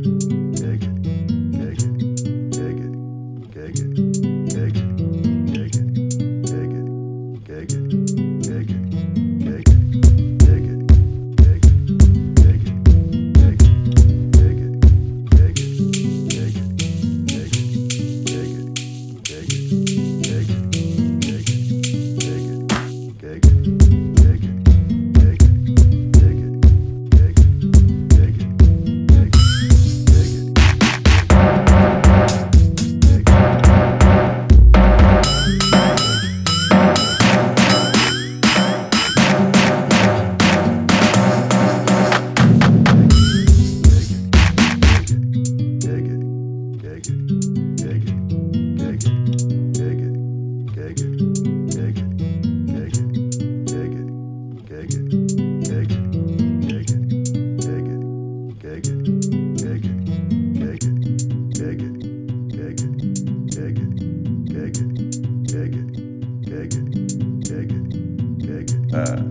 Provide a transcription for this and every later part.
you Gay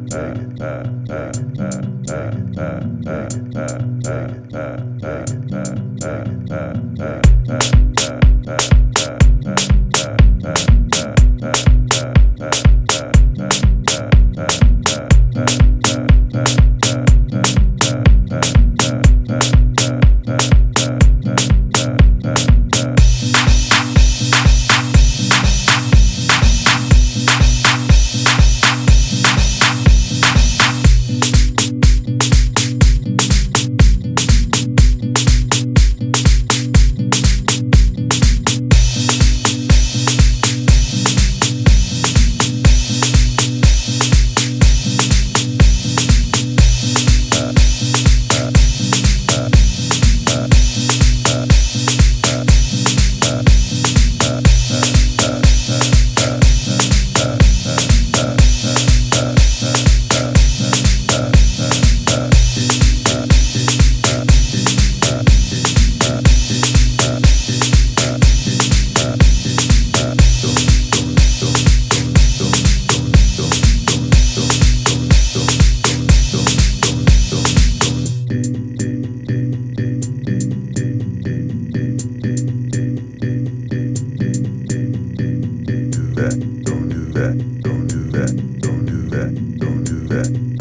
e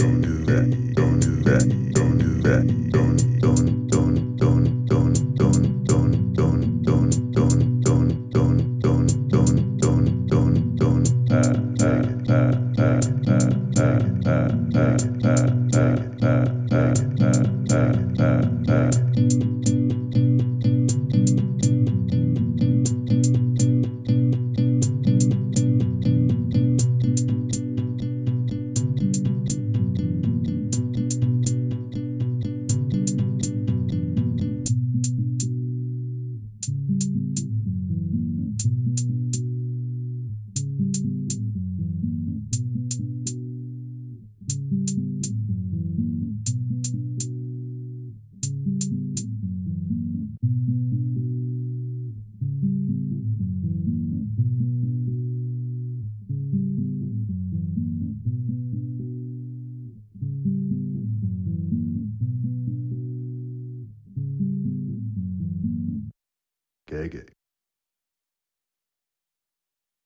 gig